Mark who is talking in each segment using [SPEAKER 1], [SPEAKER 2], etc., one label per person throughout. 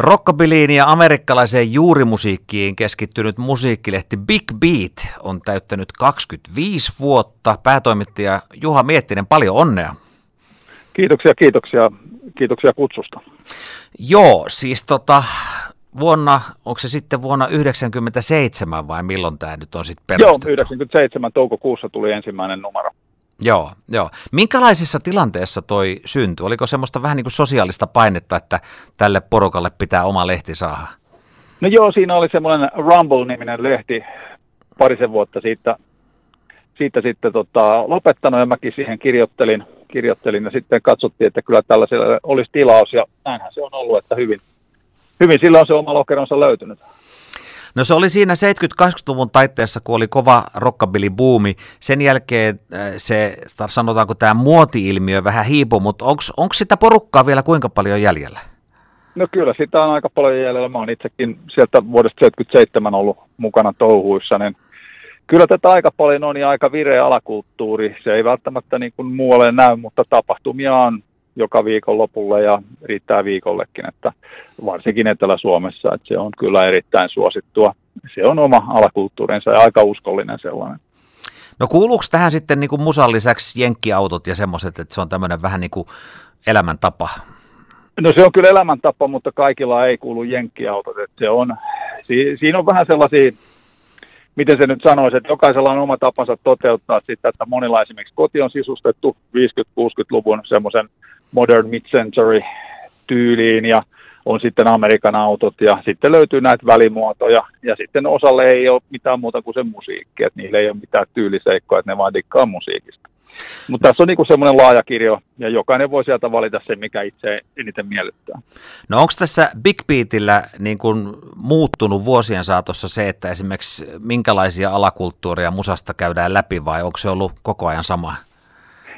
[SPEAKER 1] Rockabiliin ja amerikkalaiseen juurimusiikkiin keskittynyt musiikkilehti Big Beat on täyttänyt 25 vuotta. Päätoimittaja Juha Miettinen, paljon onnea.
[SPEAKER 2] Kiitoksia, kiitoksia, kiitoksia kutsusta.
[SPEAKER 1] Joo, siis tota, vuonna, onko se sitten vuonna 1997 vai milloin tämä nyt on sitten perustettu?
[SPEAKER 2] Joo, 97 toukokuussa tuli ensimmäinen numero.
[SPEAKER 1] Joo, joo. Minkälaisessa tilanteessa toi syntyi? Oliko semmoista vähän niin kuin sosiaalista painetta, että tälle porukalle pitää oma lehti saada?
[SPEAKER 2] No joo, siinä oli semmoinen Rumble-niminen lehti parisen vuotta siitä, siitä sitten tota, lopettanut ja mäkin siihen kirjoittelin, kirjoittelin ja sitten katsottiin, että kyllä tällaisella olisi tilaus ja näinhän se on ollut, että hyvin, hyvin sillä on se oma lokeronsa löytynyt.
[SPEAKER 1] No se oli siinä 70-80-luvun taitteessa, kun oli kova rockabilly-buumi. Sen jälkeen äh, se, sanotaanko tämä muoti-ilmiö vähän hiipui, mutta onko sitä porukkaa vielä kuinka paljon jäljellä?
[SPEAKER 2] No kyllä, sitä on aika paljon jäljellä. Mä oon itsekin sieltä vuodesta 77 ollut mukana touhuissa, niin kyllä tätä aika paljon on ja aika vireä alakulttuuri. Se ei välttämättä niin kuin muualle näy, mutta tapahtumia on joka viikon lopulle ja riittää viikollekin, että varsinkin Etelä-Suomessa, että se on kyllä erittäin suosittua. Se on oma alakulttuurinsa ja aika uskollinen sellainen.
[SPEAKER 1] No kuuluuko tähän sitten niin kuin musan lisäksi jenkkiautot ja semmoiset, että se on tämmöinen vähän niin kuin elämäntapa?
[SPEAKER 2] No se on kyllä elämäntapa, mutta kaikilla ei kuulu jenkkiautot. Että se on, si, siinä on vähän sellaisia, miten se nyt sanoisi, että jokaisella on oma tapansa toteuttaa sitä, että monilla esimerkiksi koti on sisustettu 50-60-luvun semmoisen modern mid-century tyyliin ja on sitten Amerikan autot ja sitten löytyy näitä välimuotoja ja sitten osalle ei ole mitään muuta kuin se musiikki, että niillä ei ole mitään tyyliseikkoa, että ne vaan dikkaa musiikista. Mutta tässä on niinku semmoinen laaja kirjo ja jokainen voi sieltä valita sen, mikä itse eniten miellyttää.
[SPEAKER 1] No onko tässä Big Beatillä niin kuin muuttunut vuosien saatossa se, että esimerkiksi minkälaisia alakulttuureja musasta käydään läpi vai onko se ollut koko ajan sama?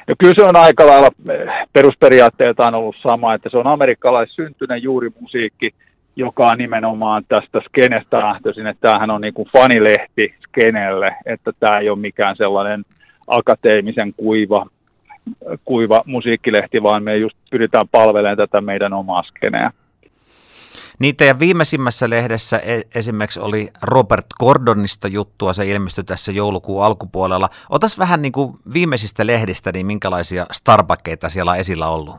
[SPEAKER 2] No kyllä se on aika lailla eh, perusperiaatteeltaan ollut sama, että se on amerikkalaissyntyinen juuri musiikki, joka on nimenomaan tästä skenestä lähtöisin, että tämähän on niin kuin fanilehti skenelle, että tämä ei ole mikään sellainen akateemisen kuiva, kuiva musiikkilehti, vaan me just pyritään palvelemaan tätä meidän omaa skeneä.
[SPEAKER 1] Niin teidän viimeisimmässä lehdessä e- esimerkiksi oli Robert Gordonista juttua, se ilmestyi tässä joulukuun alkupuolella. Otas vähän niin kuin viimeisistä lehdistä, niin minkälaisia Starbuckkeita siellä on esillä ollut?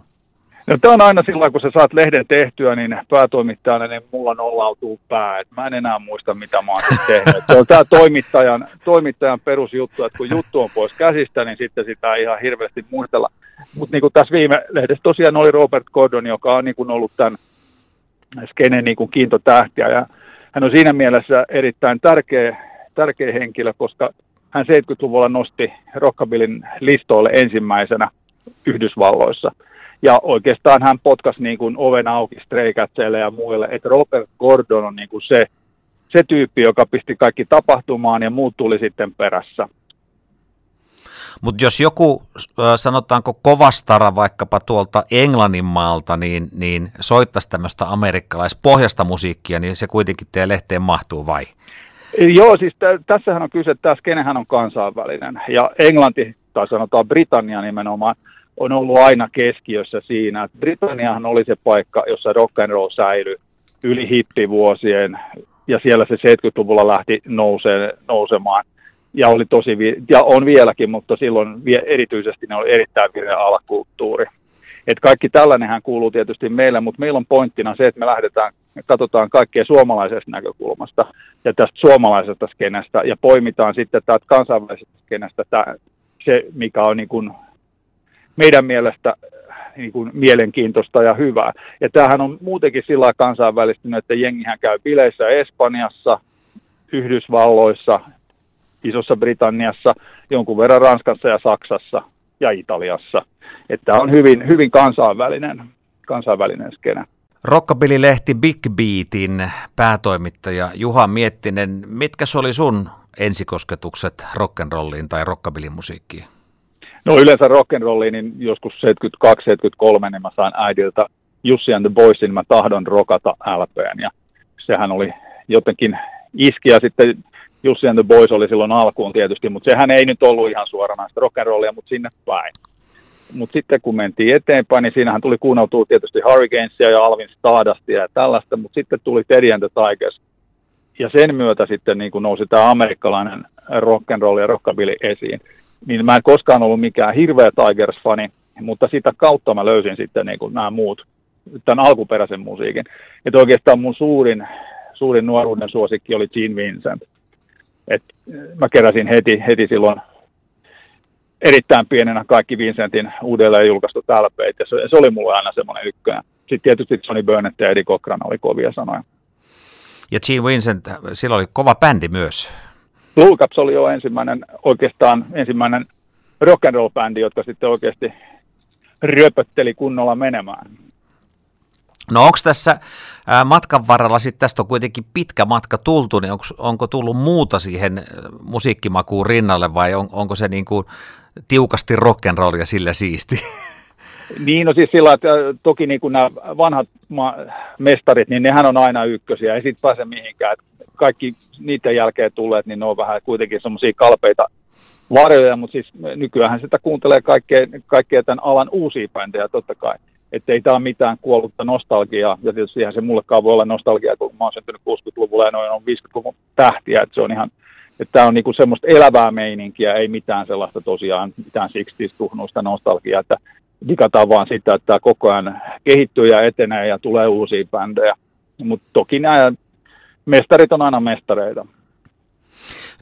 [SPEAKER 2] No, tämä on aina silloin, kun sä saat lehden tehtyä, niin päätoimittajana niin mulla nollautuu pää. Et mä en enää muista, mitä mä oon tehnyt. Se on tämä toimittajan, toimittajan perusjuttu, että kun juttu on pois käsistä, niin sitten sitä ei ihan hirveästi muistella. Mutta niin tässä viime lehdessä tosiaan oli Robert Gordon, joka on niin ollut tämän skenen niin kuin kiintotähtiä. Ja hän on siinä mielessä erittäin tärkeä, tärkeä henkilö, koska hän 70-luvulla nosti rockabillin listoille ensimmäisenä Yhdysvalloissa. Ja oikeastaan hän potkasi niin kuin oven auki Streikätseille ja muille, että Robert Gordon on niin kuin se, se tyyppi, joka pisti kaikki tapahtumaan ja muut tuli sitten perässä.
[SPEAKER 1] Mutta jos joku, sanotaanko kovastara vaikkapa tuolta Englannin maalta, niin, niin soittaisi tämmöistä amerikkalaispohjasta musiikkia, niin se kuitenkin teidän lehteen mahtuu vai?
[SPEAKER 2] Joo, siis t- tässähän on kyse, että skenehän on kansainvälinen. Ja Englanti, tai sanotaan Britannia nimenomaan, on ollut aina keskiössä siinä. Britanniahan oli se paikka, jossa rock and roll säilyi yli hippivuosien, ja siellä se 70-luvulla lähti nousemaan ja oli tosi, ja on vieläkin, mutta silloin erityisesti ne oli erittäin vireä alakulttuuri. Et kaikki tällainenhän kuuluu tietysti meille, mutta meillä on pointtina se, että me lähdetään, katsotaan kaikkea suomalaisesta näkökulmasta ja tästä suomalaisesta skenestä ja poimitaan sitten tästä kansainvälisestä skenestä tämä, se, mikä on niin kuin meidän mielestä niin kuin mielenkiintoista ja hyvää. Ja tämähän on muutenkin sillä kansainvälistynyt, että jengihän käy bileissä Espanjassa, Yhdysvalloissa, Isossa Britanniassa, jonkun verran Ranskassa ja Saksassa ja Italiassa. Että on hyvin, hyvin kansainvälinen, kansainvälinen skene.
[SPEAKER 1] Rockabilly-lehti Big Beatin päätoimittaja Juha Miettinen, mitkä oli sun ensikosketukset rock'n'rolliin tai rockabilly-musiikkiin?
[SPEAKER 2] No yleensä rock'n'rolliin, niin joskus 72-73, niin mä sain äidiltä Jussi and the Boysin Mä tahdon rokata LPn, ja sehän oli jotenkin iski, ja sitten Jussi and the Boys oli silloin alkuun tietysti, mutta sehän ei nyt ollut ihan suoranaista rock'n'rollia, mutta sinne päin. mutta sitten kun mentiin eteenpäin, niin siinähän tuli kuunneltua tietysti Hurricanesia ja Alvin Stardustia ja tällaista, mutta sitten tuli Teddy and the Tigers. Ja sen myötä sitten niin nousi tämä amerikkalainen rock and roll ja rockabilly esiin. Niin mä en koskaan ollut mikään hirveä Tigers-fani, mutta sitä kautta mä löysin sitten niin nämä muut, tämän alkuperäisen musiikin. Että oikeastaan mun suurin, suurin nuoruuden suosikki oli Gene Vincent. Et mä keräsin heti, heti silloin erittäin pienenä kaikki Vincentin uudelleen julkaistu LPt, ja se, se oli mulle aina semmoinen ykkönen. Sitten tietysti Johnny Burnett ja Eddie Cochran oli kovia sanoja.
[SPEAKER 1] Ja Gene Vincent, sillä oli kova bändi myös.
[SPEAKER 2] Blue Caps oli jo ensimmäinen, oikeastaan ensimmäinen rock and roll bändi, jotka sitten oikeasti ryöpötteli kunnolla menemään.
[SPEAKER 1] No onko tässä matkan varrella, sitten tästä on kuitenkin pitkä matka tultu, niin onko, onko tullut muuta siihen musiikkimakuun rinnalle vai on, onko se niin kuin tiukasti rock'n'roll ja sillä siisti?
[SPEAKER 2] Niin, no siis sillä että toki niin kuin nämä vanhat ma- mestarit, niin nehän on aina ykkösiä, ei sitten pääse mihinkään. Et kaikki niiden jälkeen tulleet, niin ne on vähän kuitenkin semmoisia kalpeita varjoja, mutta siis nykyään sitä kuuntelee kaikkea, kaikkea tämän alan uusia bändejä totta kai. Että ei tämä ole mitään kuollutta nostalgiaa, ja tietysti ihan se mullekaan voi olla nostalgiaa, kun mä oon syntynyt 60-luvulla ja noin on 50-luvun tähtiä, että se on ihan, että tämä on niinku semmoista elävää meininkiä, ei mitään sellaista tosiaan, mitään 60 nostalgiaa, että digataan vaan sitä, että tämä koko ajan kehittyy ja etenee ja tulee uusia bändejä. Mutta toki nämä mestarit on aina mestareita.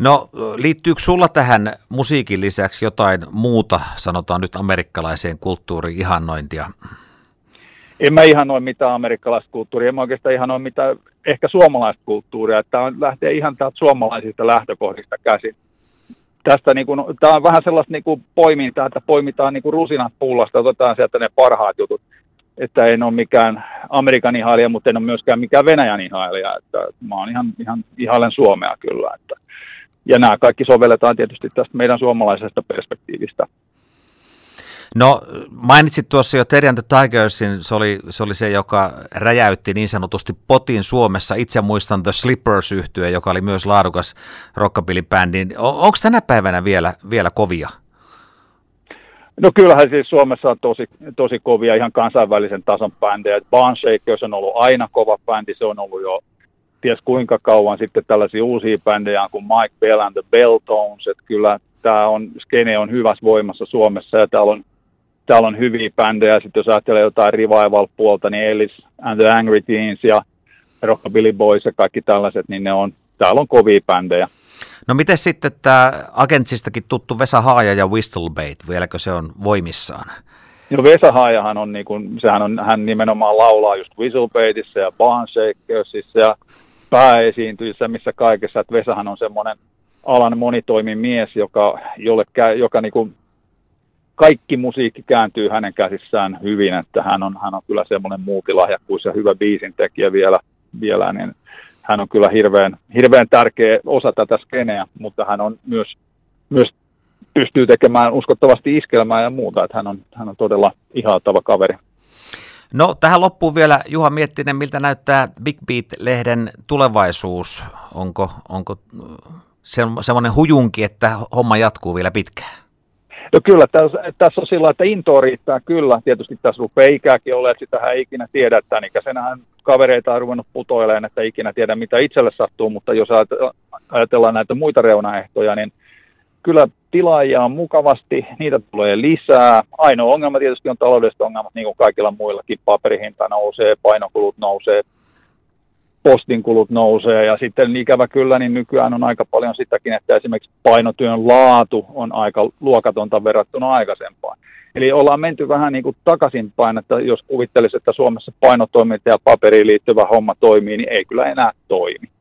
[SPEAKER 1] No liittyykö sulla tähän musiikin lisäksi jotain muuta, sanotaan nyt amerikkalaiseen kulttuuriin ihannointia?
[SPEAKER 2] En mä ihannoi mitään amerikkalaista kulttuuria, en mä oikeastaan ihannoi mitään ehkä suomalaista kulttuuria. Tämä lähtee ihan täältä suomalaisista lähtökohdista käsin. Tästä niin kuin, tämä on vähän sellaista niin kuin poimintaa, että poimitaan niin kuin rusinat pullasta, otetaan sieltä ne parhaat jutut. Että en ole mikään Amerikan ihailija, mutta en ole myöskään mikään Venäjän ihailija. Että mä oon ihan, ihan ihailen Suomea kyllä. Että ja nämä kaikki sovelletaan tietysti tästä meidän suomalaisesta perspektiivistä.
[SPEAKER 1] No mainitsit tuossa jo Terry the Tigersin, se oli, se oli se, joka räjäytti niin sanotusti potin Suomessa. Itse muistan The slippers yhtye joka oli myös laadukas rockabilly-bändi. Onko tänä päivänä vielä, vielä kovia?
[SPEAKER 2] No kyllähän siis Suomessa on tosi, tosi kovia ihan kansainvälisen tason bändejä. Barn Shakers on ollut aina kova bändi, se on ollut jo ties kuinka kauan sitten tällaisia uusia bändejä kuin Mike Bell and the Belltones, että kyllä tämä on, skene on hyvässä voimassa Suomessa ja täällä on, täällä on hyviä bändejä, sitten jos ajattelee jotain revival-puolta, niin Ellis and the Angry Teens ja Rockabilly Boys ja kaikki tällaiset, niin ne on, täällä on kovia bändejä.
[SPEAKER 1] No miten sitten tämä agentsistakin tuttu Vesa Haaja ja Whistlebait, vieläkö se on voimissaan?
[SPEAKER 2] No Vesa Haajahan on, niin kuin, sehän on, hän nimenomaan laulaa just Whistlebaitissa ja Barnshakersissa ja pääesiintyissä, missä kaikessa, että Vesahan on semmoinen alan monitoimimies, joka, jolle, joka niin kuin kaikki musiikki kääntyy hänen käsissään hyvin, että hän on, hän on kyllä semmoinen muutilahjakkuus ja hyvä biisintekijä vielä, vielä niin hän on kyllä hirveän, hirveän tärkeä osa tätä skeneä, mutta hän on myös, myös pystyy tekemään uskottavasti iskelmää ja muuta, että hän on, hän on todella ihailtava kaveri.
[SPEAKER 1] No tähän loppuun vielä Juha Miettinen, miltä näyttää Big Beat-lehden tulevaisuus? Onko, onko se semmoinen hujunki, että homma jatkuu vielä pitkään?
[SPEAKER 2] No kyllä, tässä, tässä on sillä että intoa riittää kyllä. Tietysti tässä rupeaa ikääkin olla, että sitähän ei ikinä tiedä, että tämän ikäisenähän kavereita on ruvennut putoilemaan, että ikinä tiedä mitä itselle sattuu, mutta jos ajatellaan näitä muita reunaehtoja, niin kyllä tilaajia on mukavasti, niitä tulee lisää. Ainoa ongelma tietysti on taloudelliset ongelmat, niin kuin kaikilla muillakin. Paperihinta nousee, painokulut nousee, postin kulut nousee ja sitten ikävä kyllä, niin nykyään on aika paljon sitäkin, että esimerkiksi painotyön laatu on aika luokatonta verrattuna aikaisempaan. Eli ollaan menty vähän niin kuin takaisinpäin, että jos kuvittelisi, että Suomessa painotoiminta ja paperiin liittyvä homma toimii, niin ei kyllä enää toimi.